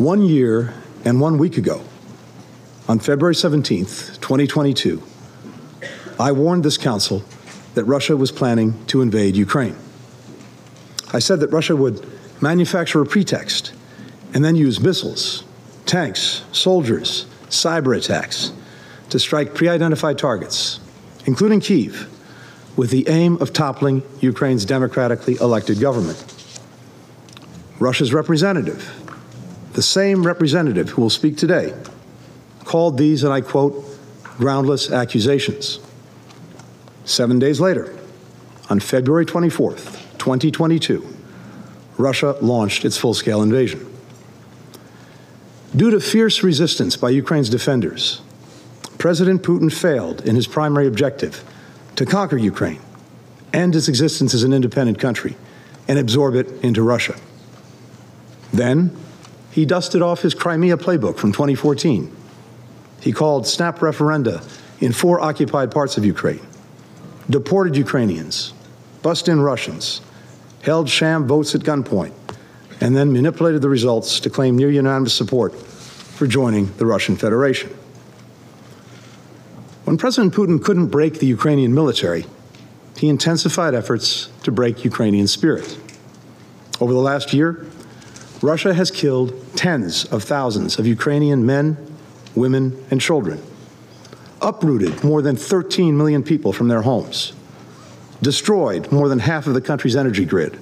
One year and one week ago, on February 17th, 2022, I warned this council that Russia was planning to invade Ukraine. I said that Russia would manufacture a pretext and then use missiles, tanks, soldiers, cyber attacks to strike pre identified targets, including Kiev, with the aim of toppling Ukraine's democratically elected government. Russia's representative, the same representative who will speak today, called these, and I quote, groundless accusations. Seven days later, on February 24th, 2022, Russia launched its full scale invasion. Due to fierce resistance by Ukraine's defenders, President Putin failed in his primary objective to conquer Ukraine, end its existence as an independent country, and absorb it into Russia. Then, he dusted off his Crimea playbook from 2014. He called snap referenda in four occupied parts of Ukraine, deported Ukrainians, bust in Russians, held sham votes at gunpoint, and then manipulated the results to claim near unanimous support for joining the Russian Federation. When President Putin couldn't break the Ukrainian military, he intensified efforts to break Ukrainian spirit. Over the last year, Russia has killed tens of thousands of Ukrainian men, women, and children, uprooted more than 13 million people from their homes, destroyed more than half of the country's energy grid,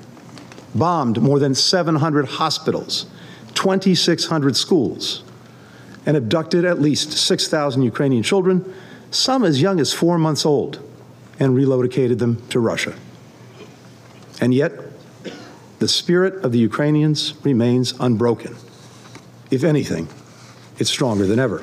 bombed more than 700 hospitals, 2,600 schools, and abducted at least 6,000 Ukrainian children some as young as four months old, and relocated them to Russia. And yet, the spirit of the Ukrainians remains unbroken. If anything, it's stronger than ever.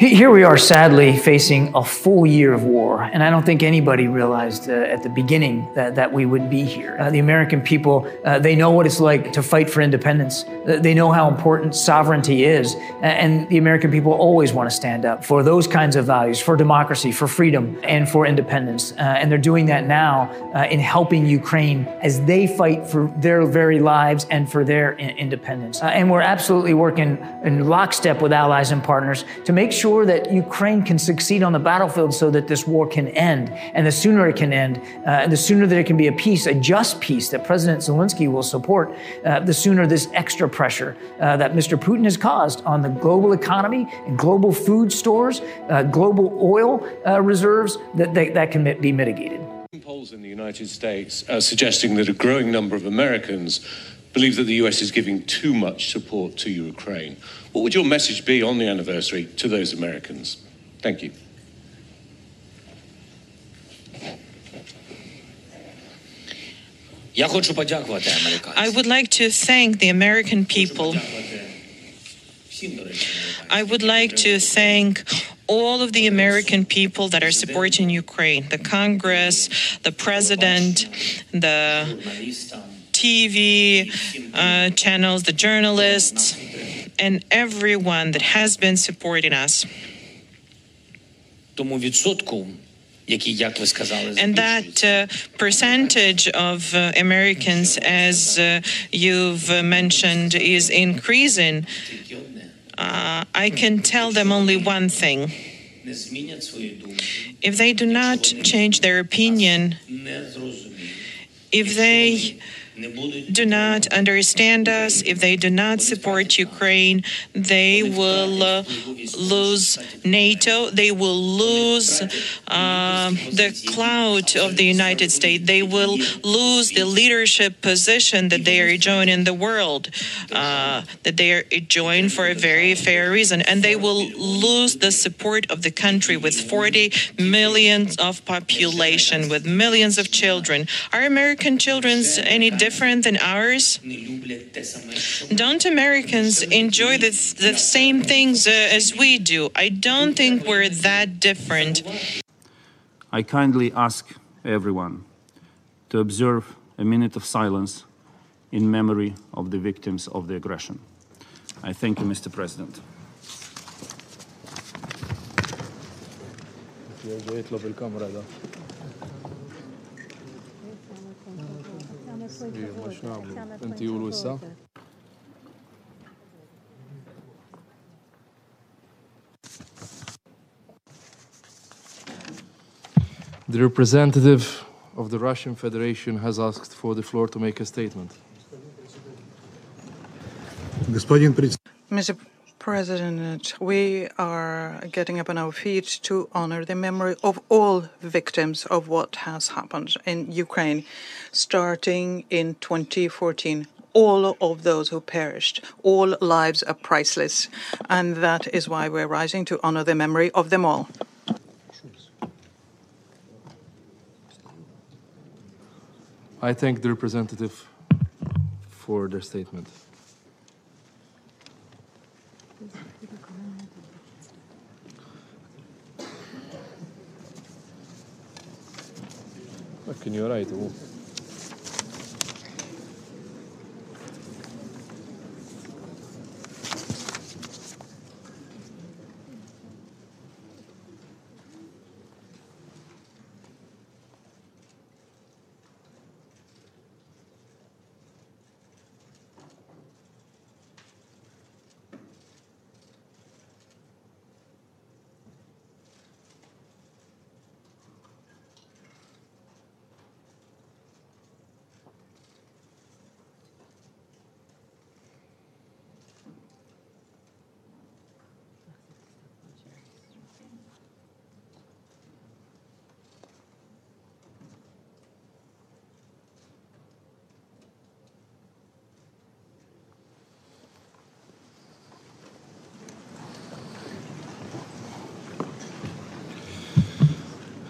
Here we are, sadly, facing a full year of war. And I don't think anybody realized uh, at the beginning that, that we would be here. Uh, the American people, uh, they know what it's like to fight for independence. Uh, they know how important sovereignty is. And the American people always want to stand up for those kinds of values, for democracy, for freedom, and for independence. Uh, and they're doing that now uh, in helping Ukraine as they fight for their very lives and for their independence. and we're absolutely working in lockstep with allies and partners to make sure sure that Ukraine can succeed on the battlefield so that this war can end. And the sooner it can end, uh, the sooner that there can be a peace, a just peace that President Zelensky will support, uh, the sooner this extra pressure uh, that Mr. Putin has caused on the global economy and global food stores, uh, global oil uh, reserves, that, that, that can be mitigated. Polls in the United States are suggesting that a growing number of Americans believe that the US is giving too much support to Ukraine. What would your message be on the anniversary to those Americans? Thank you. I would like to thank the American people. I would like to thank all of the American people that are supporting Ukraine the Congress, the President, the TV uh, channels, the journalists, and everyone that has been supporting us. And that uh, percentage of uh, Americans, as uh, you've mentioned, is increasing. Uh, I can tell them only one thing. If they do not change their opinion, if they do not understand us, if they do not support Ukraine, they will uh, lose NATO, they will lose uh, the clout of the United States, they will lose the leadership position that they are enjoying in the world, uh, that they are enjoying for a very fair reason, and they will lose the support of the country with 40 million of population, with millions of children. Are American children any different than ours? Don't Americans enjoy the, the same things uh, as we do? I don't think we're that different. I kindly ask everyone to observe a minute of silence in memory of the victims of the aggression. I thank you, Mr. President. The representative of the Russian Federation has asked for the floor to make a statement. Mr. President, we are getting up on our feet to honor the memory of all victims of what has happened in Ukraine, starting in 2014. All of those who perished, all lives are priceless, and that is why we're rising to honor the memory of them all. I thank the representative for their statement. Kien jorajtu.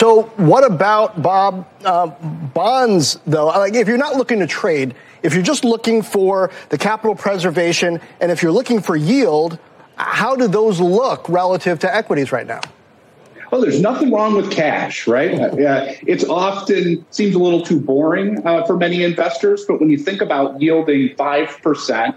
So, what about Bob uh, bonds, though? Like, if you're not looking to trade, if you're just looking for the capital preservation, and if you're looking for yield, how do those look relative to equities right now? Well, there's nothing wrong with cash, right? Uh, it's often seems a little too boring uh, for many investors, but when you think about yielding five percent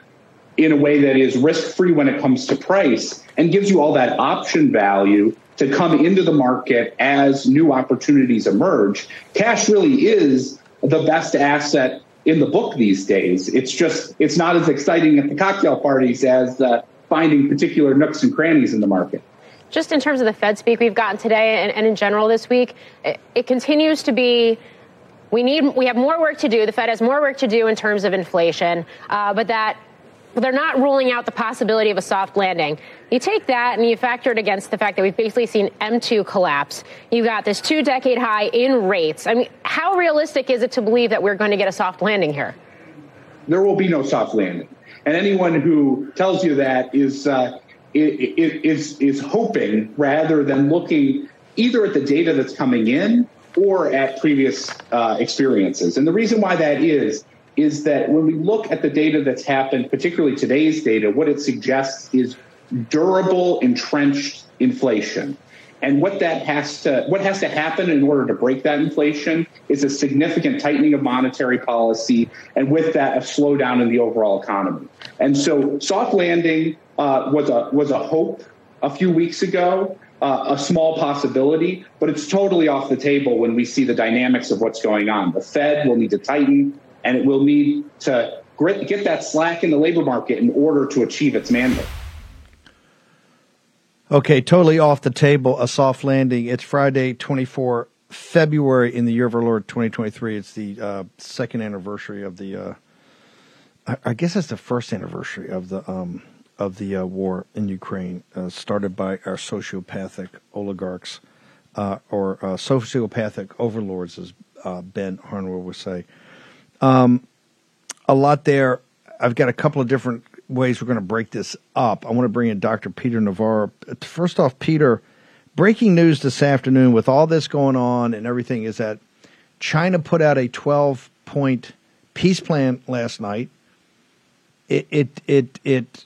in a way that is risk free when it comes to price and gives you all that option value to come into the market as new opportunities emerge. Cash really is the best asset in the book these days. It's just it's not as exciting at the cocktail parties as uh, finding particular nooks and crannies in the market. Just in terms of the Fed speak we've gotten today and, and in general this week, it, it continues to be we need we have more work to do. The Fed has more work to do in terms of inflation, uh, but that they're not ruling out the possibility of a soft landing. You take that and you factor it against the fact that we've basically seen M2 collapse. You've got this two decade high in rates. I mean, how realistic is it to believe that we're going to get a soft landing here? There will be no soft landing. And anyone who tells you that is, uh, is, is hoping rather than looking either at the data that's coming in or at previous uh, experiences. And the reason why that is is that when we look at the data that's happened, particularly today's data, what it suggests is durable, entrenched inflation. And what that has to what has to happen in order to break that inflation is a significant tightening of monetary policy, and with that, a slowdown in the overall economy. And so, soft landing uh, was a was a hope a few weeks ago, uh, a small possibility, but it's totally off the table when we see the dynamics of what's going on. The Fed will need to tighten and it will need to get that slack in the labor market in order to achieve its mandate. Okay, totally off the table, a soft landing. It's Friday, 24 February in the year of our Lord 2023. It's the uh, second anniversary of the uh, I, guess it's the first anniversary of the um, of the uh, war in Ukraine, uh, started by our sociopathic oligarchs uh, or uh, sociopathic overlords, as Ben Harnwell would say. Um, a lot there. I've got a couple of different ways we're going to break this up. I want to bring in Dr. Peter Navarro. First off, Peter, breaking news this afternoon with all this going on and everything is that China put out a 12 point peace plan last night. It, it, it, it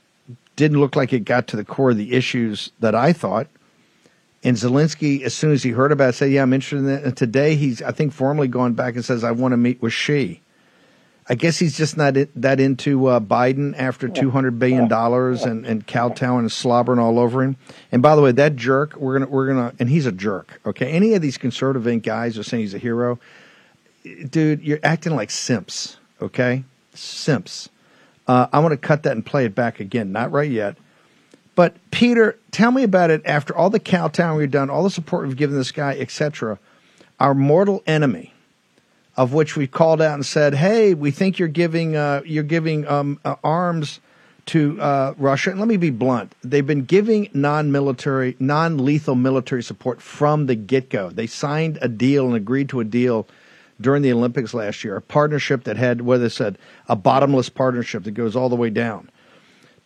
didn't look like it got to the core of the issues that I thought. And Zelensky, as soon as he heard about it, said, "Yeah, I'm interested in that." And today, he's I think formally gone back and says, "I want to meet with Xi." I guess he's just not that into uh, Biden after two hundred billion dollars and and kowtowing and slobbering all over him. And by the way, that jerk, we're gonna we're gonna, and he's a jerk. Okay, any of these conservative ink guys are saying he's a hero, dude. You're acting like simps. Okay, simps. Uh, I want to cut that and play it back again. Not right yet. But Peter, tell me about it. After all the kowtown we've done, all the support we've given this guy, etc., our mortal enemy, of which we called out and said, "Hey, we think you're giving uh, you're giving um, uh, arms to uh, Russia." And let me be blunt: they've been giving non-military, non-lethal military support from the get-go. They signed a deal and agreed to a deal during the Olympics last year, a partnership that had what they said a bottomless partnership that goes all the way down.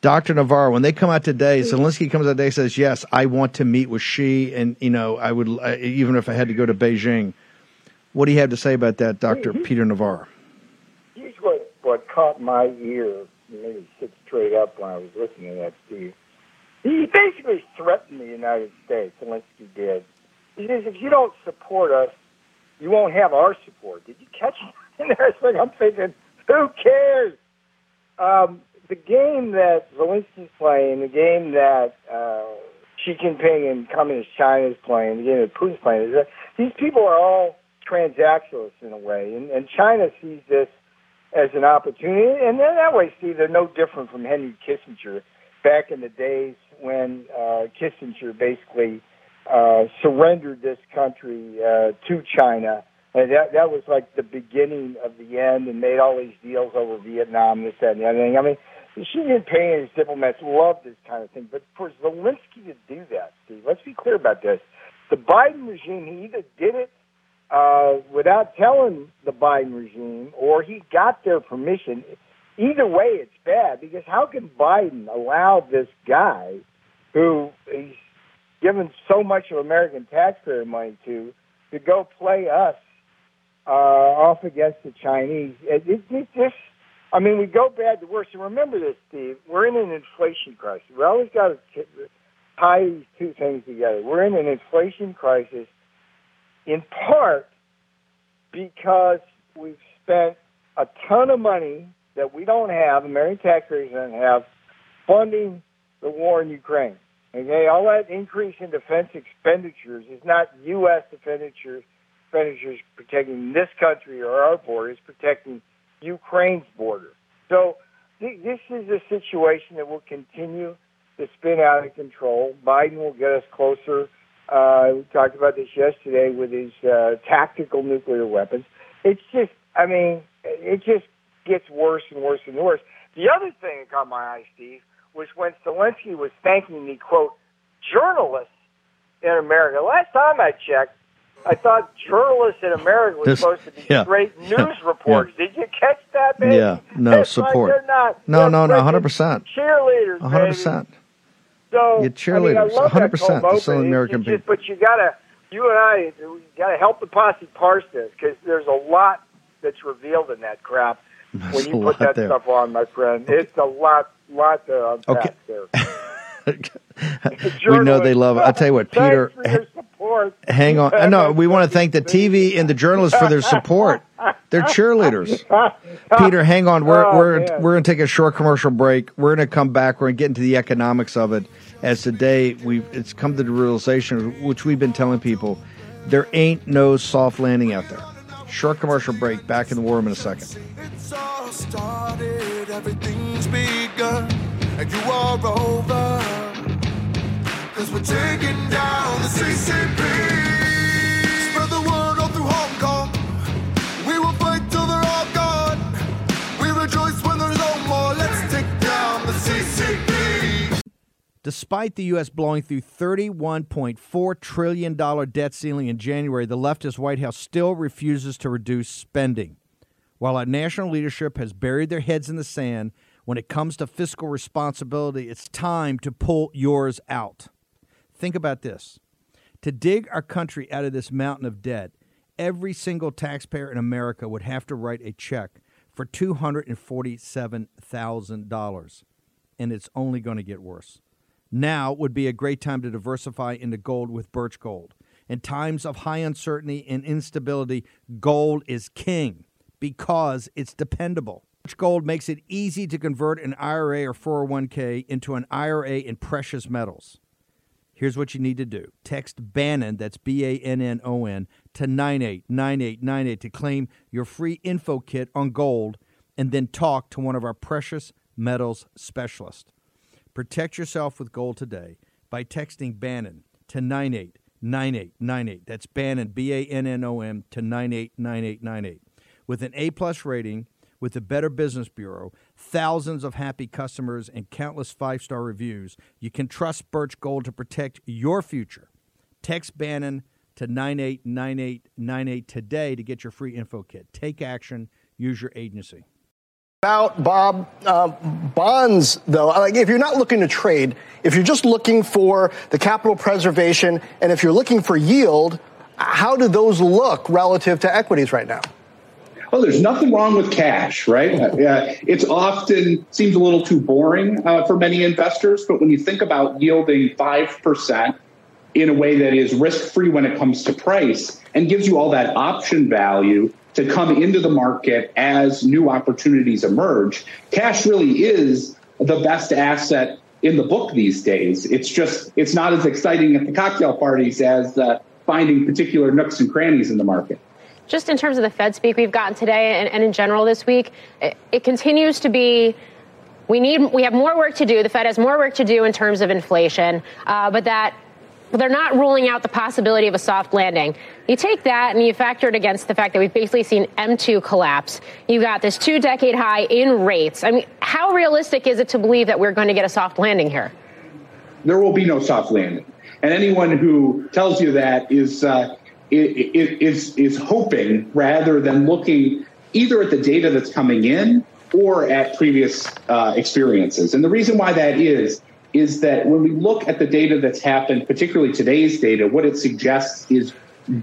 Dr. Navarro, when they come out today, Zelensky comes out today says, "Yes, I want to meet with Xi, and you know, I would uh, even if I had to go to Beijing." What do you have to say about that, Doctor Peter Navarro? Here's what what caught my ear, maybe sit straight up when I was listening to that, Steve. He basically threatened the United States. Zelensky did. He says, "If you don't support us, you won't have our support." Did you catch it? And I was I'm thinking, who cares? Um, the game that Zelensky's playing, the game that uh, Xi Jinping and Communist China is playing, the game that Putin's playing, is that these people are all transactionalists in a way, and, and China sees this as an opportunity, and then that way, see, they're no different from Henry Kissinger back in the days when uh, Kissinger basically uh, surrendered this country uh, to China and that that was like the beginning of the end, and made all these deals over Vietnam, this, that, and the other thing. I mean, Xi Jinping and his diplomats love this kind of thing, but for Zelensky to do that, Steve, let's be clear about this. The Biden regime, he either did it uh, without telling the Biden regime, or he got their permission. Either way, it's bad because how can Biden allow this guy, who he's given so much of American taxpayer money to, to go play us uh, off against the Chinese. It, it, it just, I mean, we go bad to worse. And remember this, Steve. We're in an inflation crisis. We always got to tie these two things together. We're in an inflation crisis, in part because we've spent a ton of money that we don't have, American taxpayers don't have, funding the war in Ukraine. Okay, all that increase in defense expenditures is not U.S. expenditures expenditures protecting this country or our borders, protecting Ukraine's border. So th- this is a situation that will continue to spin out of control. Biden will get us closer. Uh, we talked about this yesterday with his uh, tactical nuclear weapons. It's just, I mean, it just gets worse and worse and worse. The other thing that caught my eye, Steve, was when Zelensky was thanking the quote journalists in America. Last time I checked, I thought journalists in America were This- supposed to be yeah. straight news reporters. Did you catch that, baby? Yeah, no like support. they're not. No, they're no, no, hundred percent, Cheerleaders, hundred percent. So Yeah, I mean, I cheerleaders, 100%, cold the. Southern American people. But you gotta, you and I, we gotta help the posse parse this because there's a lot that's revealed in that crap There's when you put that there. stuff on, my friend. It's a lot, lot to unpack Okay. there. we know they love it. I tell you what, Peter. Thanks for your support. Hang on. No, we want to thank the TV and the journalists for their support. They're cheerleaders. Peter, hang on. We're Oh, we're man. we're going to take a short commercial break. We're going to come back. We're going to get into the economics of it. As today we've, it's come to the realization, which we've been telling people, there ain't no soft landing out there. Short commercial break. Back in the war room in a second. It's all started, everything's begun, and you are over. We're taking down the CCP. Spread the word all through Hong Kong. We will fight till they're all gone. We rejoice when there's no more. Let's take down the CCP. Despite the U.S. blowing through $31.4 trillion debt ceiling in January, the leftist White House still refuses to reduce spending. While our national leadership has buried their heads in the sand, when it comes to fiscal responsibility, it's time to pull yours out. Think about this. To dig our country out of this mountain of debt, every single taxpayer in America would have to write a check for $247,000. And it's only going to get worse. Now would be a great time to diversify into gold with Birch Gold. In times of high uncertainty and instability, gold is king because it's dependable. Birch Gold makes it easy to convert an IRA or 401k into an IRA in precious metals. Here's what you need to do text Bannon, that's B A N N O N, to 989898 to claim your free info kit on gold and then talk to one of our precious metals specialists. Protect yourself with gold today by texting Bannon to 989898. That's Bannon, B A N N O N, to 989898. With an A plus rating, with the Better Business Bureau, thousands of happy customers, and countless five star reviews, you can trust Birch Gold to protect your future. Text Bannon to 989898 today to get your free info kit. Take action, use your agency. About Bob uh, bonds, though, like if you're not looking to trade, if you're just looking for the capital preservation, and if you're looking for yield, how do those look relative to equities right now? Well, there's nothing wrong with cash, right? Uh, it's often seems a little too boring uh, for many investors, but when you think about yielding five percent in a way that is risk free when it comes to price and gives you all that option value to come into the market as new opportunities emerge. Cash really is the best asset in the book these days. It's just it's not as exciting at the cocktail parties as uh, finding particular nooks and crannies in the market. Just in terms of the Fed speak we've gotten today and, and in general this week, it, it continues to be we need we have more work to do. The Fed has more work to do in terms of inflation, uh, but that they're not ruling out the possibility of a soft landing. You take that and you factor it against the fact that we've basically seen M2 collapse. You've got this two decade high in rates. I mean, how realistic is it to believe that we're going to get a soft landing here? There will be no soft landing. And anyone who tells you that is, uh, is, is hoping rather than looking either at the data that's coming in or at previous uh, experiences. And the reason why that is, is that when we look at the data that's happened, particularly today's data, what it suggests is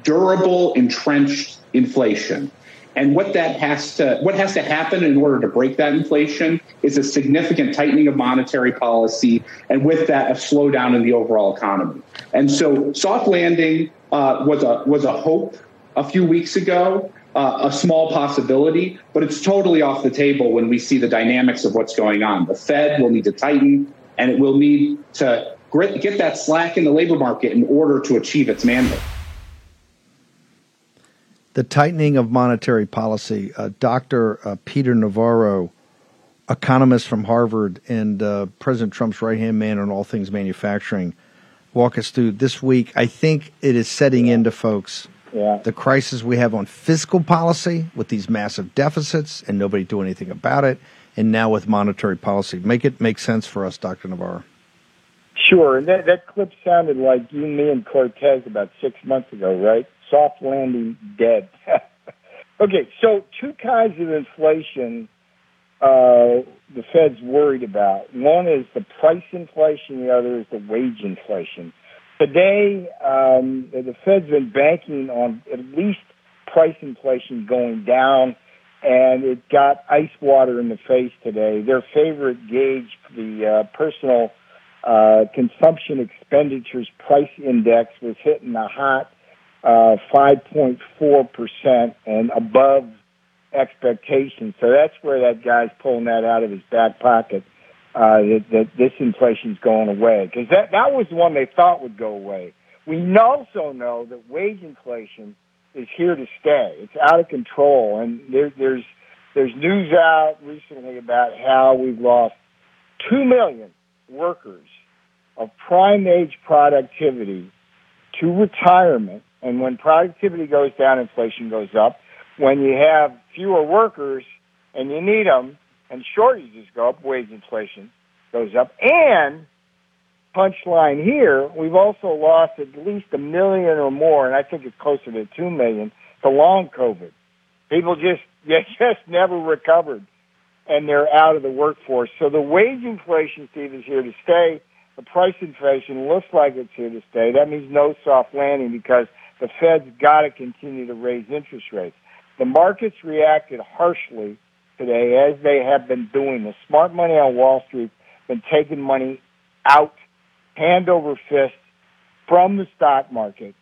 durable, entrenched inflation. And what that has to what has to happen in order to break that inflation is a significant tightening of monetary policy, and with that, a slowdown in the overall economy. And so, soft landing uh, was a was a hope a few weeks ago, uh, a small possibility, but it's totally off the table when we see the dynamics of what's going on. The Fed will need to tighten, and it will need to get that slack in the labor market in order to achieve its mandate the tightening of monetary policy. Uh, Dr. Uh, Peter Navarro, economist from Harvard and uh, President Trump's right hand man on all things manufacturing, walk us through this week. I think it is setting yeah. into folks yeah. the crisis we have on fiscal policy with these massive deficits and nobody doing anything about it, and now with monetary policy. Make it make sense for us, Dr. Navarro. Sure. And that, that clip sounded like you, me, and Cortes about six months ago, right? Soft landing dead. okay, so two kinds of inflation uh, the Fed's worried about. One is the price inflation, the other is the wage inflation. Today, um, the Fed's been banking on at least price inflation going down, and it got ice water in the face today. Their favorite gauge, the uh, personal uh, consumption expenditures price index, was hitting a hot uh, 5.4% and above expectations. So that's where that guy's pulling that out of his back pocket. Uh, that, that this inflation's going away because that that was the one they thought would go away. We also know that wage inflation is here to stay. It's out of control, and there, there's there's news out recently about how we've lost two million workers of prime age productivity to retirement and when productivity goes down, inflation goes up. When you have fewer workers and you need them and shortages go up, wage inflation goes up. And punchline here, we've also lost at least a million or more, and I think it's closer to two million, to long COVID. People just they just never recovered, and they're out of the workforce. So the wage inflation, Steve, is here to stay. The price inflation looks like it's here to stay. That means no soft landing because the Fed's got to continue to raise interest rates. The markets reacted harshly today, as they have been doing. The smart money on Wall Street has been taking money out, hand over fist, from the stock market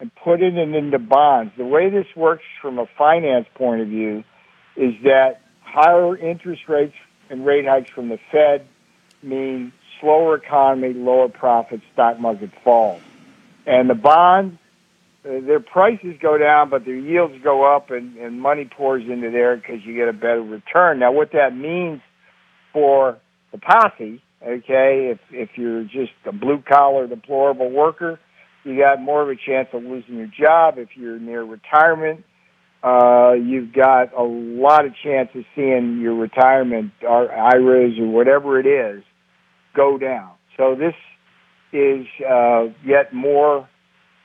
and putting it into bonds. The way this works from a finance point of view is that higher interest rates and rate hikes from the Fed mean slower economy, lower profits, stock market falls. And the bonds, their prices go down, but their yields go up and, and money pours into there because you get a better return. Now, what that means for the posse, okay, if, if you're just a blue collar, deplorable worker, you got more of a chance of losing your job. If you're near retirement, uh, you've got a lot of chance of seeing your retirement or IRAs or whatever it is go down. So this is uh, yet more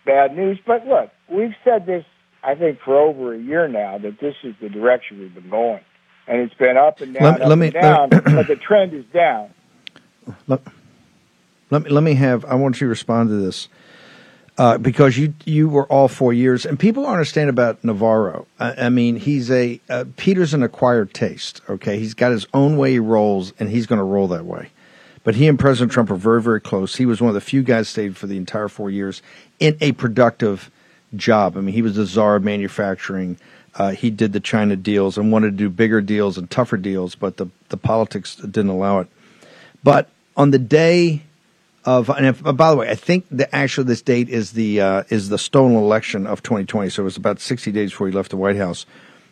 bad news. But look, we've said this, I think, for over a year now that this is the direction we've been going, and it's been up and down, Let- up let me- and down, let- but the trend is down. Let, let me let me have. I want you to respond to this uh, because you you were all four years, and people understand about Navarro. I, I mean, he's a uh, Peter's an acquired taste. Okay, he's got his own way he rolls, and he's going to roll that way. But he and President Trump are very very close. He was one of the few guys stayed for the entire four years in a productive job. I mean, he was the czar of manufacturing. Uh, he did the China deals and wanted to do bigger deals and tougher deals, but the the politics didn't allow it. But on the day of, and if, uh, by the way, I think the actual this date is the uh, is the stolen election of 2020. So it was about 60 days before he left the White House.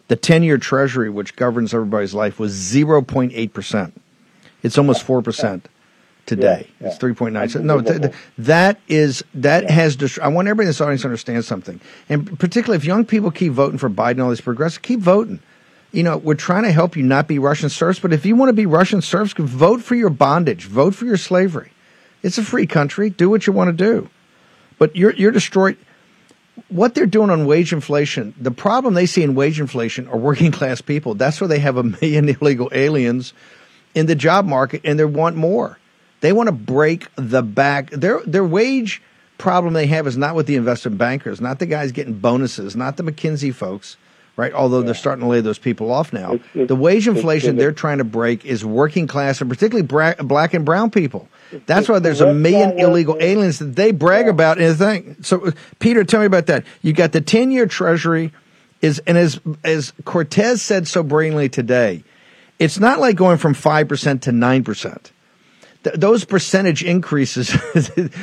The 10 year Treasury, which governs everybody's life, was 0.8 percent. It's almost four percent today. Yeah, yeah. It's 3.9. So, no, th- th- that is that has. Dist- I want everybody in this audience to understand something, and particularly if young people keep voting for Biden, all these progressives keep voting you know, we're trying to help you not be Russian serfs, but if you want to be Russian serfs, vote for your bondage, vote for your slavery. It's a free country. Do what you want to do. But you're you're destroyed. What they're doing on wage inflation, the problem they see in wage inflation are working class people. That's where they have a million illegal aliens in the job market, and they want more. They want to break the back. Their their wage problem they have is not with the investment bankers, not the guys getting bonuses, not the McKinsey folks right? Although they're starting to lay those people off now. the wage inflation they're trying to break is working class and particularly bra- black and brown people. That's why there's a million illegal aliens that they brag about in the thing. So, uh, Peter, tell me about that. You got the 10 year treasury is, and as, as Cortes said so brilliantly today, it's not like going from 5% to 9%. Th- those percentage increases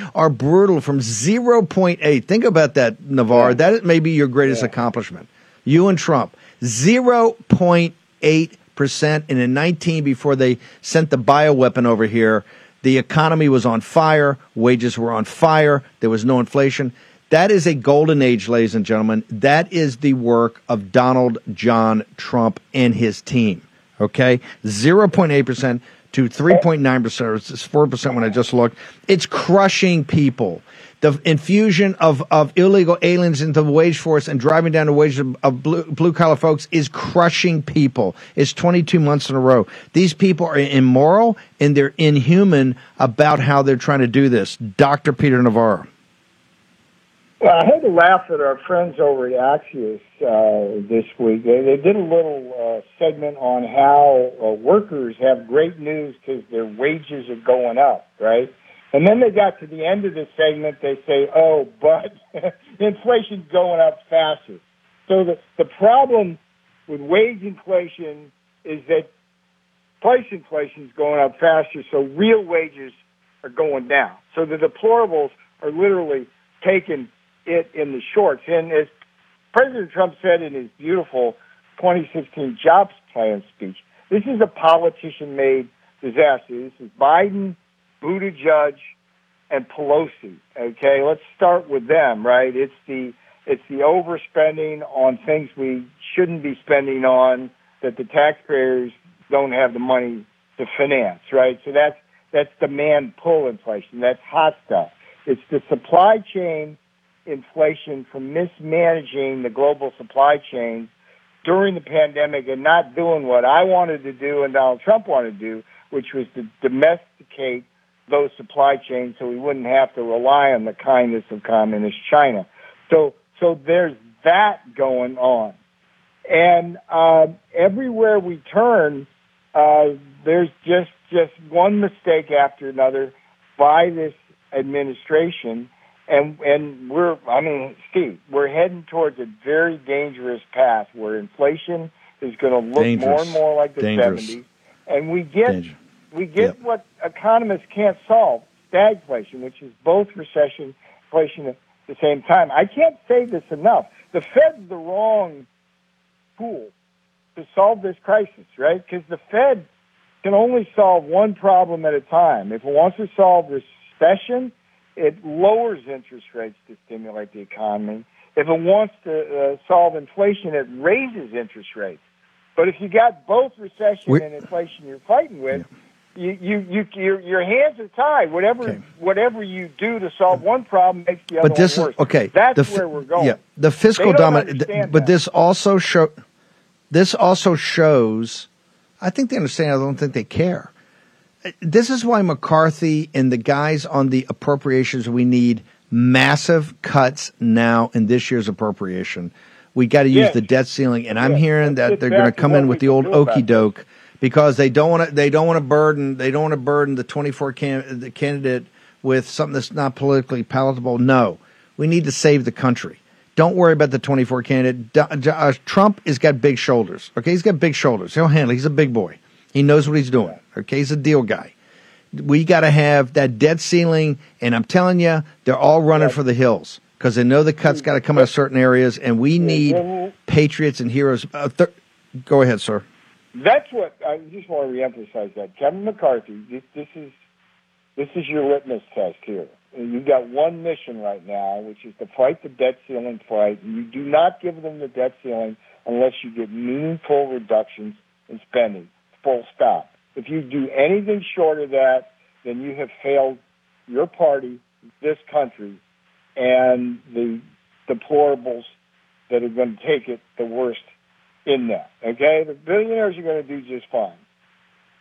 are brutal from 0.8. Think about that, Navarre. That may be your greatest accomplishment. You and Trump, 0.8%. And in 19, before they sent the bioweapon over here, the economy was on fire, wages were on fire, there was no inflation. That is a golden age, ladies and gentlemen. That is the work of Donald John Trump and his team. Okay? 0.8% to 3.9%, or it's 4% when I just looked. It's crushing people. The infusion of, of illegal aliens into the wage force and driving down the wages of, of blue, blue collar folks is crushing people. It's 22 months in a row. These people are immoral and they're inhuman about how they're trying to do this. Dr. Peter Navarro. Well, I had to laugh at our friends over at Axios uh, this week. They, they did a little uh, segment on how uh, workers have great news because their wages are going up, right? And then they got to the end of the segment, they say, oh, but inflation's going up faster. So the, the problem with wage inflation is that price inflation is going up faster, so real wages are going down. So the deplorables are literally taking it in the shorts. And as President Trump said in his beautiful 2016 jobs plan speech, this is a politician made disaster. This is Biden, Buttigieg, and Pelosi. Okay, let's start with them, right? It's the it's the overspending on things we shouldn't be spending on that the taxpayers don't have the money to finance, right? So that's that's demand pull inflation. That's hot stuff. It's the supply chain inflation from mismanaging the global supply chains during the pandemic and not doing what I wanted to do and Donald Trump wanted to do, which was to domesticate those supply chains so we wouldn't have to rely on the kindness of communist China. So, so there's that going on. And uh, everywhere we turn, uh, there's just just one mistake after another by this administration, and and we're I mean, Steve, we're heading towards a very dangerous path where inflation is going to look Dangerous. more and more like the. 70s, and we get Danger. we get what economists can't solve: stagflation, which is both recession, inflation at the same time. I can't say this enough. The Fed's the wrong tool to solve this crisis, right? Because the Fed can only solve one problem at a time. If it wants to solve recession, it lowers interest rates to stimulate the economy. If it wants to uh, solve inflation, it raises interest rates. But if you got both recession We- and inflation you're fighting with, you, you, you, your, your hands are tied. Whatever, whatever you do to solve one problem makes the other But this one is worse. okay. That's f- where we're going. Yeah, the fiscal dominance. understand But this also show. This also shows. I think they understand. I don't think they care. This is why McCarthy and the guys on the appropriations. We need massive cuts now in this year's appropriation. We got to use Yes. the debt ceiling, and I'm hearing that they're going to come in with the old okey doke because they don't want to. They don't want to burden. They don't want to burden the 24 can, the candidate with something that's not politically palatable. No, we need to save the country. Don't worry about the 24 candidate. D- D- uh, Trump has got big shoulders. Okay, he's got big shoulders. He'll handle. it. He's a big boy. He knows what he's doing. Okay, he's a deal guy. We got to have that debt ceiling, and I'm telling you, they're all running for the hills because they know the cuts got to come out of certain areas, and we need patriots and heroes. Uh, thir- go ahead, sir. That's what I just want to reemphasize that Kevin McCarthy. This, this is this is your litmus test here. You've got one mission right now, which is to fight the debt ceiling fight. You do not give them the debt ceiling unless you get meaningful reductions in spending. Full stop. If you do anything short of that, then you have failed your party, this country, and the deplorables that are going to take it the worst in that. Okay, the billionaires are going to do just fine,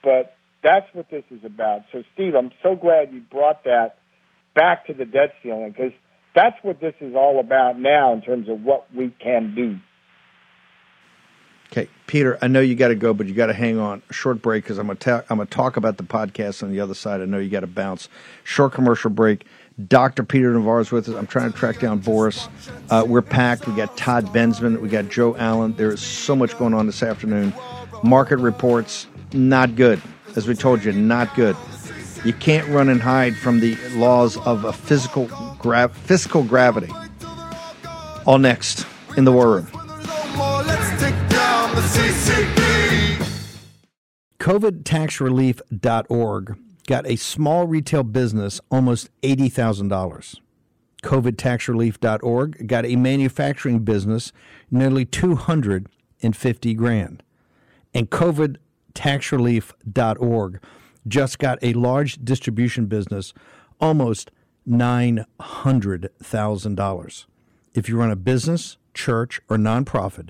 but that's what this is about. So, Steve, I'm so glad you brought that back to the debt ceiling because that's what this is all about now in terms of what we can do. Okay, Peter, I know you got to go, but you got to hang on. Short break because I'm gonna ta- gonna talk about the podcast on the other side. I know you got to bounce. Short commercial break. Dr. Peter Navarro's with us. I'm trying to track down Boris. Uh, we're packed. We got Todd Bensman. We got Joe Allen. There is so much going on this afternoon. Market reports not good, as we told you, not good. You can't run and hide from the laws of a physical gra- fiscal gravity. All next in the war room. COVIDtaxrelief.org got a small retail business almost $80,000. COVIDtaxrelief.org got a manufacturing business nearly 250 grand. And COVIDtaxrelief.org just got a large distribution business almost $900,000. If you run a business, church, or nonprofit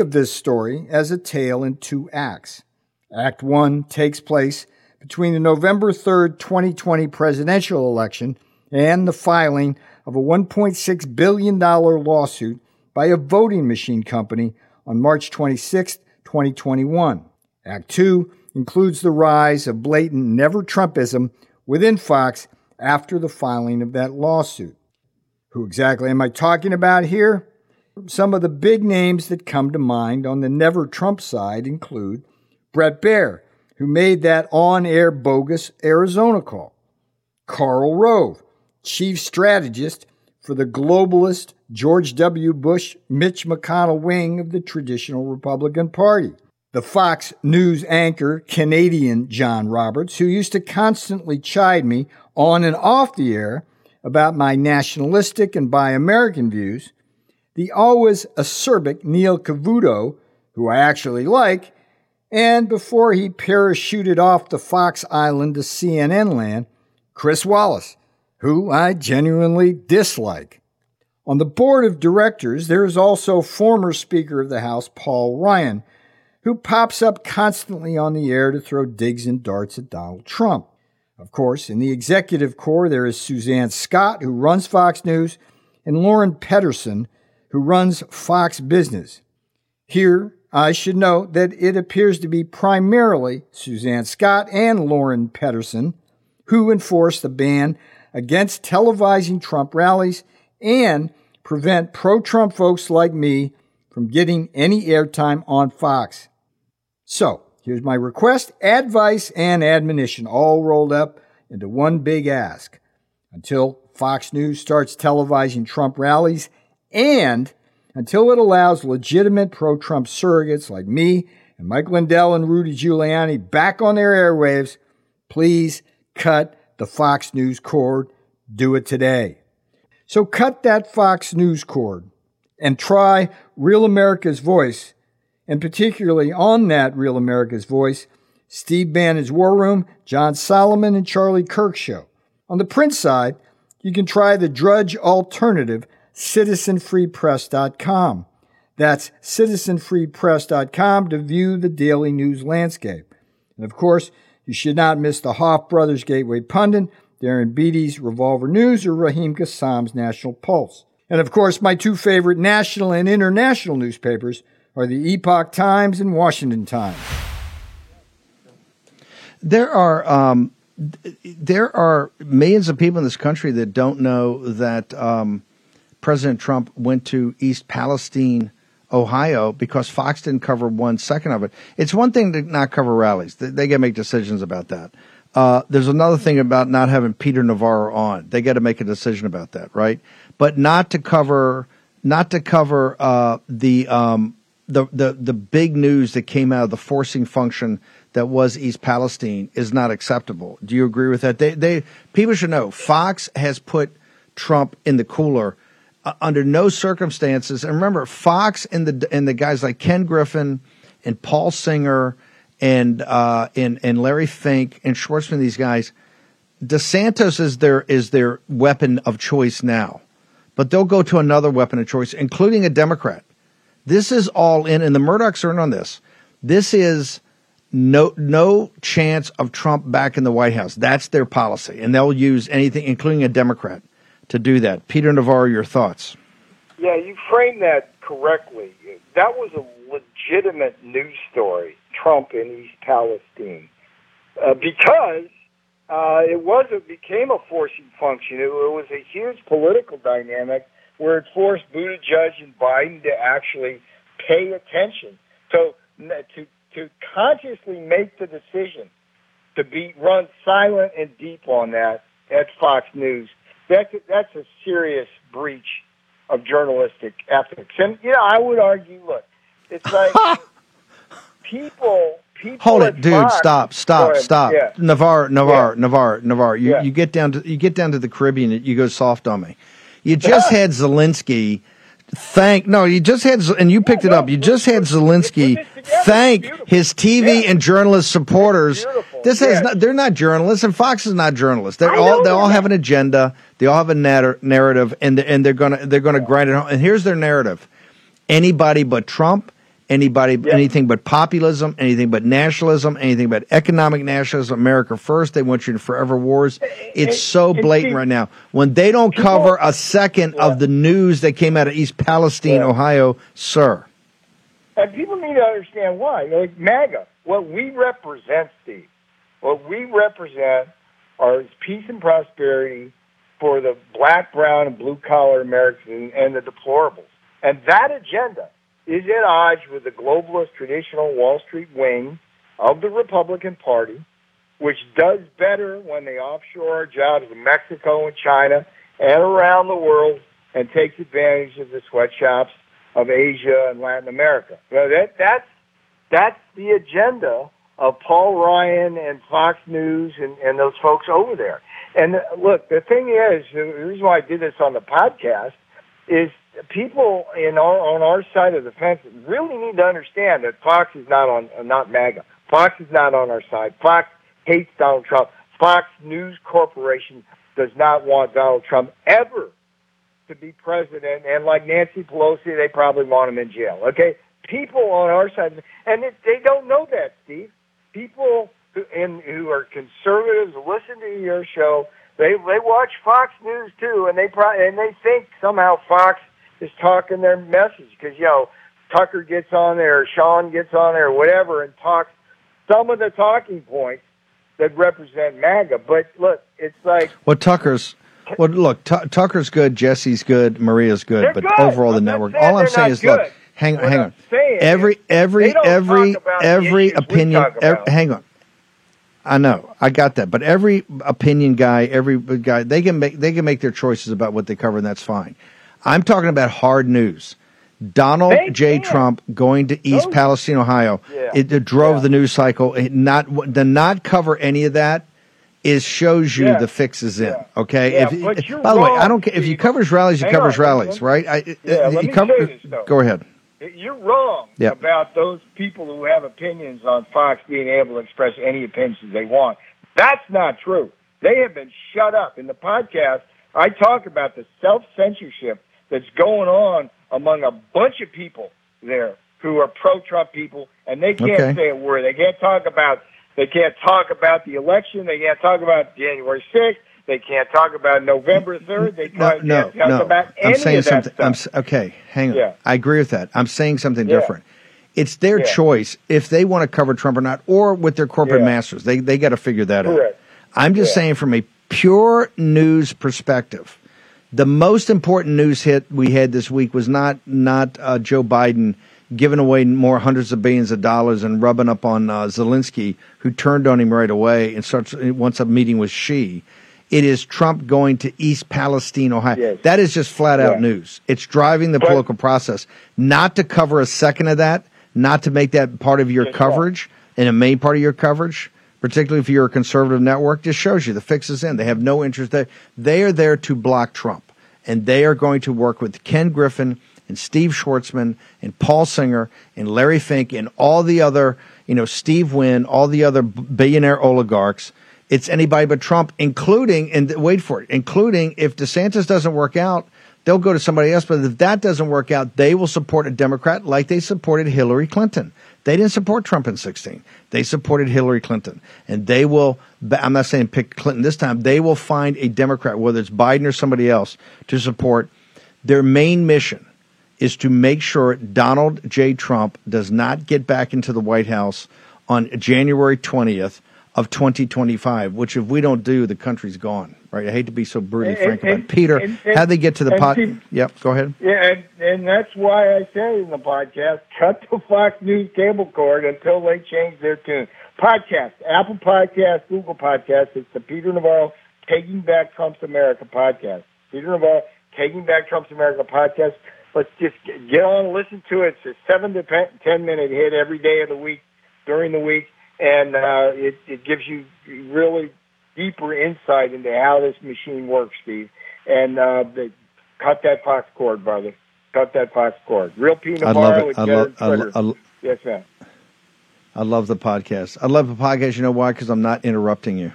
of this story as a tale in two acts. Act 1 takes place between the November 3rd, 2020 presidential election and the filing of a $1.6 billion lawsuit by a voting machine company on March 26, 2021. Act 2 includes the rise of blatant never Trumpism within Fox after the filing of that lawsuit. Who exactly am I talking about here? Some of the big names that come to mind on the never Trump side include Brett Baier, who made that on air bogus Arizona call, Karl Rove, chief strategist for the globalist George W. Bush Mitch McConnell wing of the traditional Republican Party. The Fox News anchor, Canadian John Roberts, who used to constantly chide me on and off the air about my nationalistic and buy American views. The always acerbic Neil Cavuto, who I actually like, and before he parachuted off to Fox Island to CNN land, Chris Wallace, who I genuinely dislike. On the board of directors, there is also former Speaker of the House Paul Ryan, who pops up constantly on the air to throw digs and darts at Donald Trump. Of course, in the executive core, there is Suzanne Scott, who runs Fox News, and Lauren Petterson, who runs Fox Business. Here, I should note that it appears to be primarily Suzanne Scott and Lauren Petterson who enforce the ban against televising Trump rallies and prevent pro Trump folks like me from getting any airtime on Fox. So, here's my request, advice, and admonition all rolled up into one big ask. Until Fox News starts televising Trump rallies and until it allows legitimate pro Trump surrogates like me and Mike Lindell and Rudy Giuliani back on their airwaves, please cut the Fox News cord. Do it today. So cut that Fox News cord and try Real America's Voice and particularly on that Real America's Voice, Steve Bannon's War Room, John Solomon, and Charlie Kirk show. On the print side, you can try the Drudge Alternative, citizenfreepress.com. That's citizenfreepress.com to view the daily news landscape. And of course, you should not miss the Hoft Brothers Gateway Pundit, Darren Beattie's Revolver News, or Raheem Kassam's National Pulse. And of course, my two favorite national and international newspapers are the Epoch Times and Washington Times. There are um, there are millions of people in this country that don't know that um, President Trump went to East Palestine, Ohio, because Fox didn't cover one second of it. It's one thing to not cover rallies; they, got to make decisions about that. Uh, there's another thing about not having Peter Navarro on; they got to make a decision about that, right? But not to cover, not to cover uh, the um, the, the, the big news that came out of the forcing function that was East Palestine is not acceptable. Do you agree with that? They, they, people should know Fox has put Trump in the cooler uh, under no circumstances. And remember, Fox and the, and the guys like Ken Griffin and Paul Singer and, uh, and, and Larry Fink and Schwarzman, these guys, DeSantis is their, is their weapon of choice now. But they'll go to another weapon of choice, including a Democrat. This is all in, and the Murdochs are in on this. This is no no chance of Trump back in the White House. That's their policy, and they'll use anything, including a Democrat, to do that. Peter Navarro, your thoughts? Yeah, you framed that correctly. That was a legitimate news story, Trump in East Palestine, uh, because uh, it was it became a forcing function. It, it was a huge political dynamic where it forced Buttigieg and Biden to actually pay attention. So to to consciously make the decision to be run silent and deep on that at Fox News, that's a, that's a serious breach of journalistic ethics. And you know, I would argue, look, it's like people. People Hold it, dude! Fox, stop! Stop! Stop! Yeah. Navarre, Navarre, Yeah. Navarre, Navarre. You, Yeah. you get down to you get down to the Caribbean. You go soft on me. You just had Zelensky thank no. You just had and you picked it up. You just had Zelensky thank his TV and journalist supporters. This has not, they're not journalists, and Fox is not journalists. They're all they all have an agenda. They all have a narr- narrative, and and they're gonna they're gonna grind it home. And here's their narrative: anybody but Trump, anybody anything but populism, anything but nationalism, anything but economic nationalism, America first. They want you in forever wars. Eh, eh, it's eh, so blatant right now. When they don't cover a second of the news that came out of East Palestine, Ohio, sir. And people need to understand why. Like MAGA, what we represent, Steve, what we represent are peace and prosperity for the black, brown, and blue collar Americans and the deplorables. And that agenda is at odds with the globalist traditional Wall Street wing of the Republican Party, which does better when they offshore our jobs in Mexico and China and around the world and takes advantage of the sweatshops of Asia and Latin America. So that that's that's the agenda of Paul Ryan and Fox News and, and those folks over there. And uh, look, the thing is, the reason why I did this on the podcast is people in our on our side of the fence really need to understand that Fox is not on uh, not MAGA. Fox is not on our side. Fox hates Donald Trump. Fox News Corporation does not want Donald Trump ever to be president. And like Nancy Pelosi, they probably want him in jail. Okay, people on our side, and it, they don't know that, Steve. People who, and who are conservatives listen to your show. They they watch Fox News too, and they pro- and they think somehow Fox is talking their message because you know Tucker gets on there, Sean gets on there, whatever, and talks some of the talking points that represent MAGA. But look, it's like Well, Tucker's. Well, look, Tu- Tucker's good, Jesse's good, Maria's good, but good. overall the I'm network. All I'm saying is, look, hang on, hang on. Every, every, every, talk about the every opinion. talk ev- about. hang on. I know, I got that, but every opinion guy, every guy, they can make they can make their choices about what they cover, and that's fine. I'm talking about hard news. Donald They J. can. Trump going to East Those- Palestine, Ohio. Yeah. It, it drove the news cycle. It not to not cover any of that is shows you Yeah. the fix is in. Okay. Yeah, If- by the way, I don't care if you covers rallies, you covers on, let me- rallies, right? I, Yeah, uh, let me say this, though. Go ahead. You're wrong Yeah. about those people who have opinions on Fox being able to express any opinions they want. That's not true. They have been shut up. In the podcast, I talk about the self censorship that's going on among a bunch of people there who are pro Trump people, and they can't Okay. say a word. They can't talk about. They can't talk about the election. They can't talk about January sixth. They can't talk about November third. They No, can't, no, talk no. about any I'm saying of that something. I'm okay. Hang on. Yeah. I agree with that. I'm saying something Yeah. different. It's their Yeah. choice if they want to cover Trump or not, or with their corporate masters. They they got to figure that out. I'm just saying from a pure news perspective, the most important news hit we had this week was not not uh, Joe Biden giving away more hundreds of billions of dollars and rubbing up on uh, Zelensky, who turned on him right away and starts wants a meeting with Xi. It is Trump going to East Palestine, Ohio. Yes. That is just flat out Yeah. news. It's driving the But- political process. Not to cover a second of that, not to make that part of your coverage and a main part of your coverage, particularly if you're a conservative network, just shows you the fix is in. They have no interest there. They are there to block Trump. And they are going to work with Ken Griffin and Steve Schwarzman and Paul Singer and Larry Fink and all the other, you know, Steve Wynn, all the other billionaire oligarchs. It's anybody but Trump, including, and wait for it, including if DeSantis doesn't work out, they'll go to somebody else. But if that doesn't work out, they will support a Democrat like they supported Hillary Clinton. They didn't support Trump in 16. They supported Hillary Clinton. And they will, I'm not saying pick Clinton this time, they will find a Democrat, whether it's Biden or somebody else, to support. Their main mission is to make sure Donald J. Trump does not get back into the White House on January 20th of 2025, which if we don't do, the country's gone, right? I hate to be so brutally And- frank about and- it. Peter, and- how'd they get to the pot? see- Yep, go ahead. Yeah, and, and that's why I say in the podcast, cut the Fox News cable cord until they change their tune. Podcast, Apple Podcast, Google Podcast. It's the Peter Navarro Taking Back Trump's America podcast. Peter Navarro Taking Back Trump's America podcast. Let's just get on, and listen to it. It's a seven to ten minute hit every day of the week during the week, and uh, it, it gives you really deeper insight into how this machine works, Steve. And uh, the, cut that Fox cord, brother. Cut that Fox cord. Real P. I love it. I love, I, lo- I, lo- yes, ma'am. I love the podcast. I love the podcast. You know why? Because I'm not interrupting you.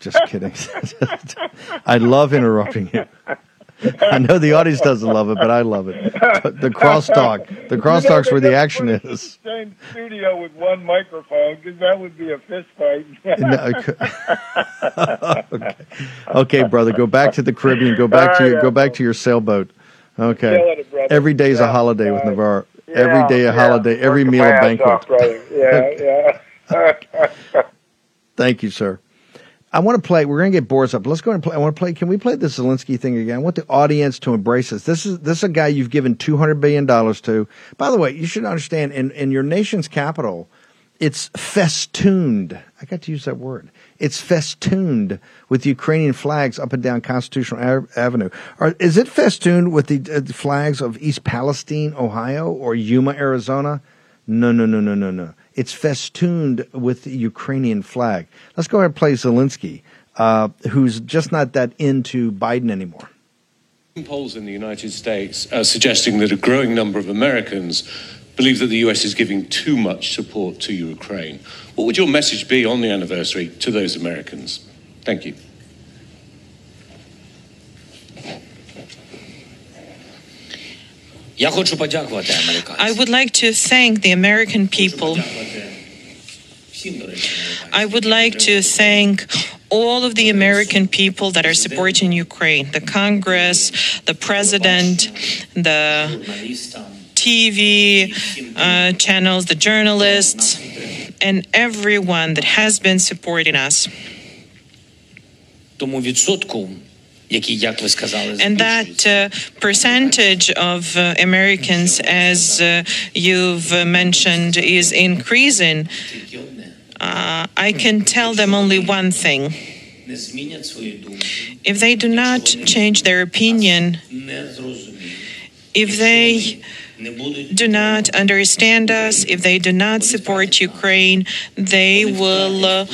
Just kidding. I love interrupting you. I know the audience doesn't love it, but I love it. The crosstalk. The crosstalk's where the action is. Same studio with one microphone because that would be a fist fight. okay. okay, brother, go back to the Caribbean. Go back to your, go back to your sailboat. Okay. Sail it, brother. Every day's a holiday with Navarro. Every day a holiday. Every meal a banquet. Yeah, yeah. Thank you, sir. I want to play. We're going to get Boris up. Let's go and play. I want to play. Can we play the Zelensky thing again? I want the audience to embrace this. This is this is a guy you've given two hundred billion dollars to. By the way, you should understand in in your nation's capital, it's festooned. I got to use that word. It's festooned with Ukrainian flags up and down Constitutional Avenue. Or is it festooned with uh, the flags of East Palestine, Ohio, or Yuma, Arizona? No, no, no, no, no, no. It's festooned with the Ukrainian flag. Let's go ahead and play Zelensky, uh, who's just not that into Biden anymore. Polls in the United States are suggesting that a growing number of Americans believe that the US is giving too much support to Ukraine. What would your message be on the anniversary to those Americans? Thank you. Я хочу подякувати американцям. I would like to thank the American people. I would like to thank all of the American people that are supporting Ukraine the Congress, the President, the TV uh, channels, the journalists, and everyone that has been supporting us. Тому відсотку, який, як ви сказали, And that uh, percentage of uh, Americans, as uh, you've uh, mentioned, is increasing. Uh, I can tell them only one thing. не змінять свою думку, If they do not change their opinion, не зрозуміють, if they не будуть do not understand us, if they do not support Ukraine, they will uh,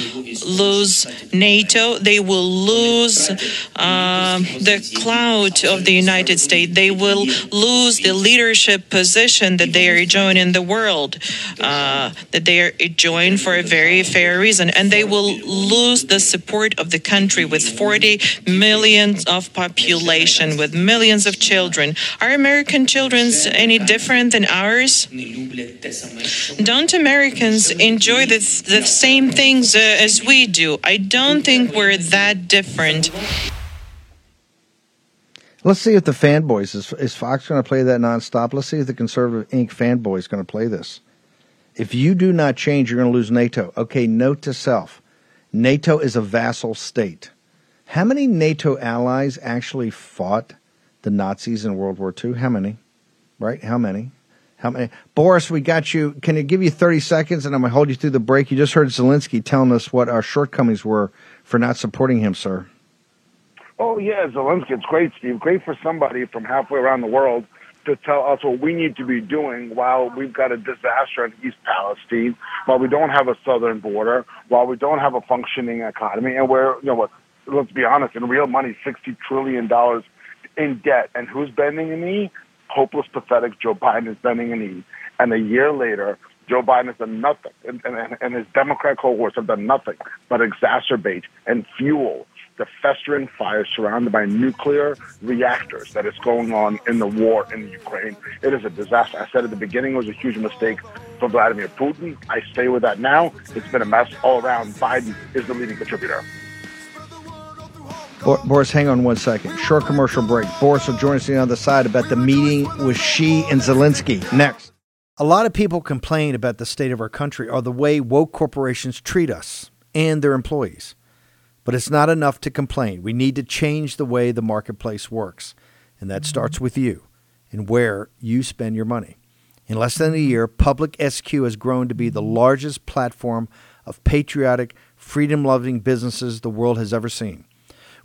lose NATO, they will lose uh, the clout of the United States, they will lose the leadership position that they are enjoying in the world, uh, that they are enjoying for a very fair reason, and they will lose the support of the country with 40 millions of population, with millions of children. Are American children any different different than ours? Don't Americans enjoy the, the same things uh, as we do? I don't think we're that different. Let's see if the fanboys is, is Fox going to play that nonstop. Let's see if the conservative Inc. fanboy is going to play this. If you do not change, you're going to lose NATO. Okay, note to self: NATO is a vassal state. How many NATO allies actually fought the Nazis in World War II? How many? Right? How many? How many? Boris, we got you. Can I give you 30 seconds and I'm going to hold you through the break? You just heard Zelensky telling us what our shortcomings were for not supporting him, sir. Oh yeah, Zelensky. It's great, Steve. Great for somebody from halfway around the world to tell us what we need to be doing while we've got a disaster in East Palestine, while we don't have a southern border, while we don't have a functioning economy, and we're you know what? Let's be honest. In real money, sixty trillion dollars in debt, and who's bending a knee? Hopeless, pathetic Joe Biden is bending a knee, and a year later. Joe Biden has done nothing, and, and, and his Democrat cohorts have done nothing but exacerbate and fuel the festering fire surrounded by nuclear reactors that is going on in the war in Ukraine. It is a disaster. I said at the beginning it was a huge mistake for Vladimir Putin. I stay with that now. It's been a mess all around. Biden is the leading contributor. Bo- Boris, hang on one second. Short commercial break. Boris will join us on the other side about the meeting with Xi and Zelensky. Next. A lot of people complain about the state of our country or the way woke corporations treat us and their employees. But it's not enough to complain. We need to change the way the marketplace works. And that starts with you and where you spend your money. In less than a year, Public SQ has grown to be the largest platform of patriotic, freedom loving businesses the world has ever seen.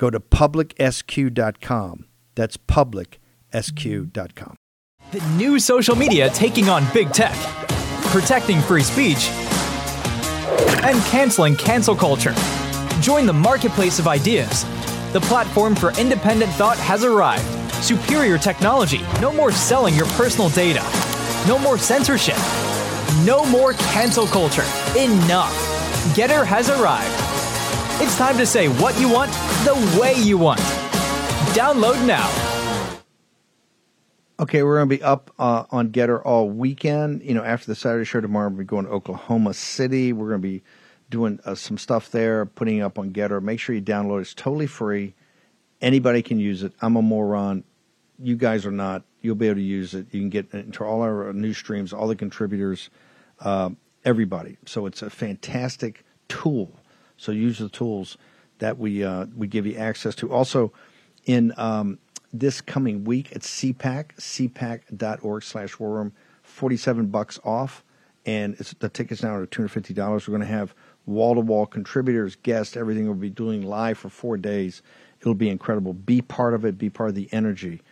Go to publicsq.com. That's publicsq.com. The new social media taking on big tech, protecting free speech, and canceling cancel culture. Join the marketplace of ideas. The platform for independent thought has arrived. Superior technology. No more selling your personal data. No more censorship. No more cancel culture. Enough. GETTR has arrived. It's time to say what you want the way you want. Download now. Okay, we're going to be up uh, on GETTR all weekend. You know, after the Saturday show tomorrow, we'll going to Oklahoma City. We're going to be doing uh, some stuff there, putting it up on GETTR. Make sure you download it. It's totally free. Anybody can use it. I'm a moron. You guys are not. You'll be able to use it. You can get into all our news streams, all the contributors, uh, everybody. So it's a fantastic tool. So use the tools that we uh, we give you access to. Also, in um, this coming week at CPAC, cpac.org slash war room, 47 bucks off. And the tickets now are $250. We're going to have wall to wall contributors, guests, everything we'll be doing live for four days. It'll be incredible. Be part of it, be part of the energy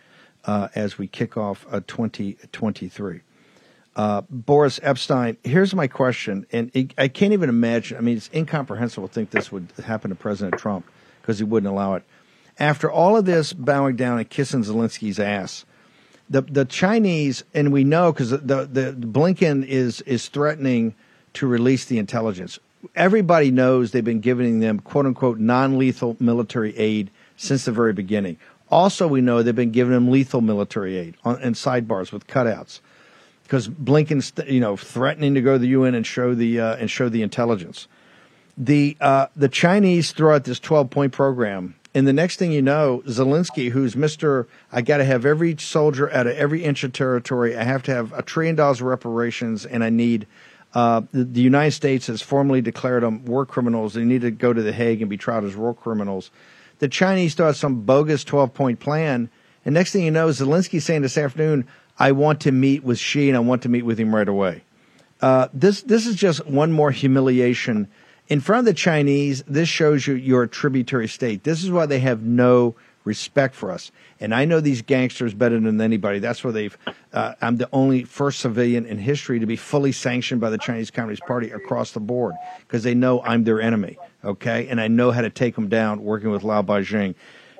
uh, as we kick off uh, 2023. Uh, Boris Epstein, here's my question, and it, I can't even imagine. I mean, it's incomprehensible to think this would happen to President Trump because he wouldn't allow it. After all of this bowing down and kissing Zelensky's ass, the the Chinese, and we know because the, the, the Blinken is is threatening to release the intelligence. Everybody knows they've been giving them quote unquote non lethal military aid since the very beginning. Also, we know they've been giving them lethal military aid on, and sidebars with cutouts because Blinken's you know threatening to go to the UN and show the uh, and show the intelligence. The uh, the Chinese throw out this twelve point program, and the next thing you know, Zelensky, who's Mister, I got to have every soldier out of every inch of territory. I have to have a trillion dollars of reparations, and I need. Uh, the, the United States has formally declared them war criminals. They need to go to the Hague and be tried as war criminals. The Chinese throw out some bogus twelve point plan, and next thing you know, Zelensky's saying this afternoon, I want to meet with Xi and I want to meet with him right away. Uh, this this is just one more humiliation in front of the Chinese. This shows you you're a tributary state. This is why they have no respect for us. And I know these gangsters better than anybody. That's why they've. Uh, I'm the only first civilian in history to be fully sanctioned by the Chinese Communist Party across the board because they know I'm their enemy. Okay, and I know how to take them down working with Lao Beijing.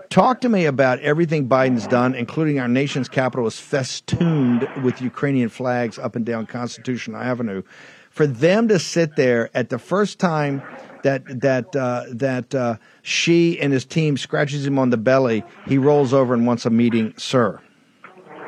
Talk to me about everything Biden's done, including our nation's capital is festooned with Ukrainian flags up and down Constitution Avenue. For them to sit there at the first time that that uh, that uh, Xi and his team scratches him on the belly, he rolls over and wants a meeting, sir.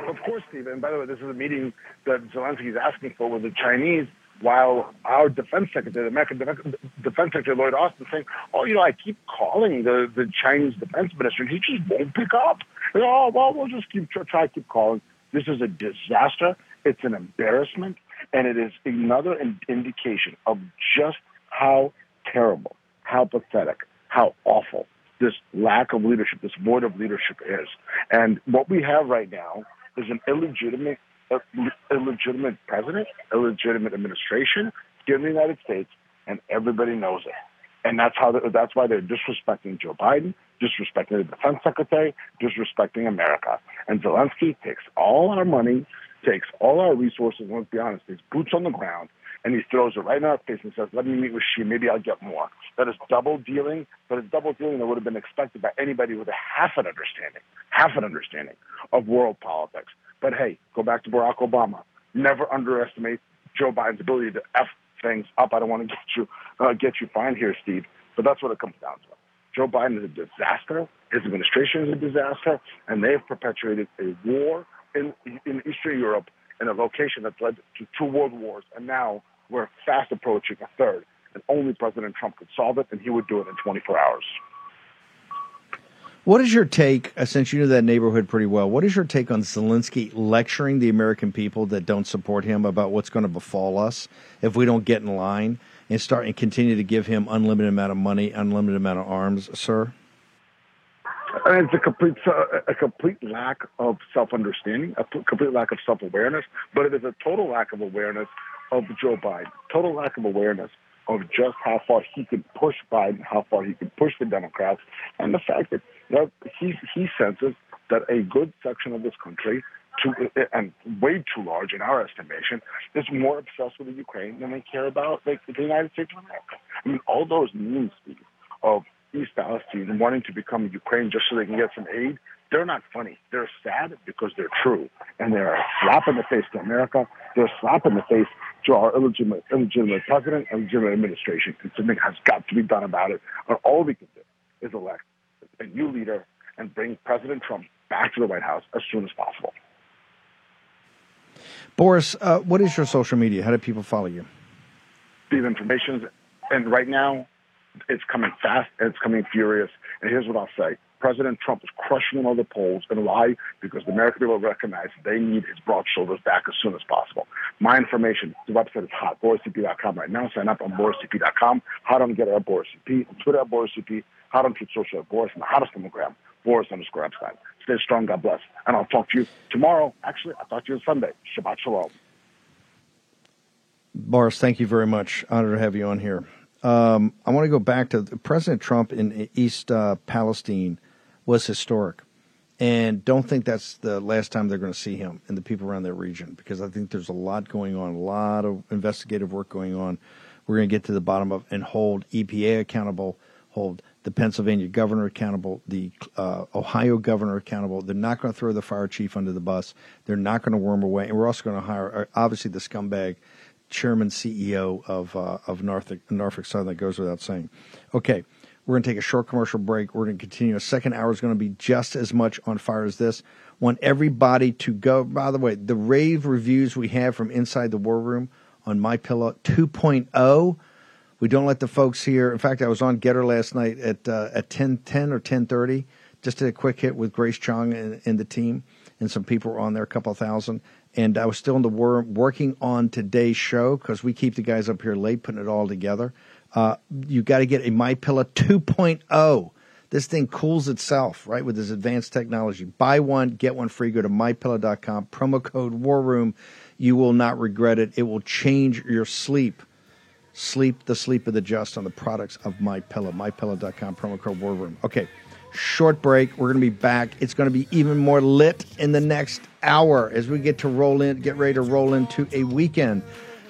Of course, Steve. And by the way, this is a meeting that Zelensky is asking for with the Chinese while our defense secretary, the American defense secretary Lloyd Austin, saying, "Oh, you know, I keep calling the the Chinese defense minister, and he just won't pick up." And, oh, well, we'll just keep try, keep calling. This is a disaster. It's an embarrassment, and it is another in- indication of just how terrible, how pathetic, how awful this lack of leadership, this void of leadership is. And what we have right now is an illegitimate a illegitimate president, illegitimate administration here in the United States, and everybody knows it. And that's how that's why they're disrespecting Joe Biden, disrespecting the defense secretary, disrespecting America. And Zelensky takes all our money, takes all our resources, let's be honest, he's boots on the ground, and he throws it right in our face and says, let me meet with Xi, maybe I'll get more. That is double dealing, but it's double dealing that would have been expected by anybody with a half an understanding, half an understanding of world politics. But hey, go back to Barack Obama. Never underestimate Joe Biden's ability to f things up. I don't want to get you uh, get you fined here, Steve, but that's what it comes down to. Joe Biden is a disaster. His administration is a disaster, and they have perpetuated a war in in Eastern Europe in a location that's led to two world wars, and now we're fast approaching a third. And only President Trump could solve it, and he would do it in 24 hours. What is your take, uh, since you know that neighborhood pretty well, what is your take on Zelensky lecturing the American people that don't support him about what's going to befall us if we don't get in line and start and continue to give him unlimited amount of money, unlimited amount of arms, sir? And it's a complete a complete lack of self understanding, a complete lack of self awareness, but it is a total lack of awareness of Joe Biden, total lack of awareness of just how far he can push Biden, how far he can push the Democrats, and the fact that you he he senses that a good section of this country, to, uh, and way too large in our estimation, is more obsessed with the Ukraine than they care about like, the United States of America. I mean, all those memes of East Palestine wanting to become Ukraine just so they can get some aid, they're not funny. They're sad because they're true. And they're a slap in the face to America. They're a slap in the face to our illegitimate, illegitimate president and legitimate administration. And something has got to be done about it. And all we can do is elect a new leader and bring President Trump back to the White House as soon as possible. Boris, uh, what is your social media? How do people follow you? These information, and right now, it's coming fast and it's coming furious. And here's what I'll say. President Trump is crushing in all the polls. And why? Because the American people recognize they need his broad shoulders back as soon as possible. My information, the website is hot, boriscp.com right now. Sign up on boriscp.com. Hot on GETTR at BorisCP, on Twitter at BorisCP, hot on Truth Social Boris, and the hottest on the gram, Boris underscore Epstein. Stay strong, God bless. And I'll talk to you tomorrow. Actually, I'll talk to you on Sunday. Shabbat Shalom. Boris, thank you very much. Honor to have you on here. Um, I want to go back to President Trump in East uh, Palestine was historic. And don't think that's the last time they're going to see him and the people around that region because I think there's a lot going on, a lot of investigative work going on. We're going to get to the bottom of and hold EPA accountable, hold the Pennsylvania governor accountable, the uh, Ohio governor accountable. They're not going to throw the fire chief under the bus. They're not going to worm away. And we're also going to hire, uh, obviously, the scumbag chairman CEO of uh, of Norfolk, Norfolk Southern. That goes without saying. Okay, we're going to take a short commercial break. We're going to continue. A second hour is going to be just as much on fire as this. Want everybody to go. By the way, the rave reviews we have from inside the war room on My Pillow 2.0. We don't let the folks here. In fact, I was on GETTR last night at uh, at 10, 10 or ten thirty. Just did a quick hit with Grace Chung and, and the team, and some people were on there, a couple thousand and I was still in the war working on today's show because we keep the guys up here late putting it all together. Uh, you got to get a My Pillow 2.0. This thing cools itself, right, with this advanced technology. Buy one, get one free. Go to mypillow.com, promo code War Room. You will not regret it. It will change your sleep. Sleep, the sleep of the just on the products of My Pillow. MyPillow.com, promo code War Room. Okay, short break. We're going to be back. It's going to be even more lit in the next hour as we get to roll in, get ready to roll into a weekend.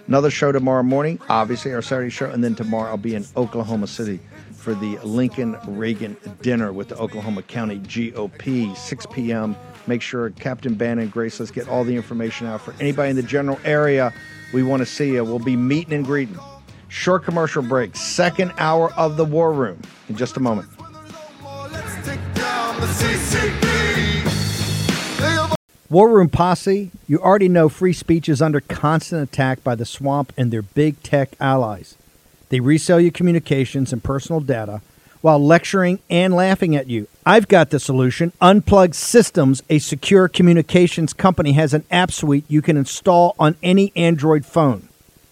Another show tomorrow morning, obviously our Saturday show, and then tomorrow I'll be in Oklahoma City for the Lincoln Reagan dinner with the Oklahoma County GOP, 6 p.m. Make sure Captain Bannon, Grace, let's get all the information out for anybody in the general area. We want to see you. We'll be meeting and greeting. Short commercial break, second hour of the War Room in just a moment. War Room Posse, you already know free speech is under constant attack by the swamp and their big tech allies. They resell your communications and personal data while lecturing and laughing at you. I've got the solution. Unplugged Systems, a secure communications company, has an app suite you can install on any Android phone,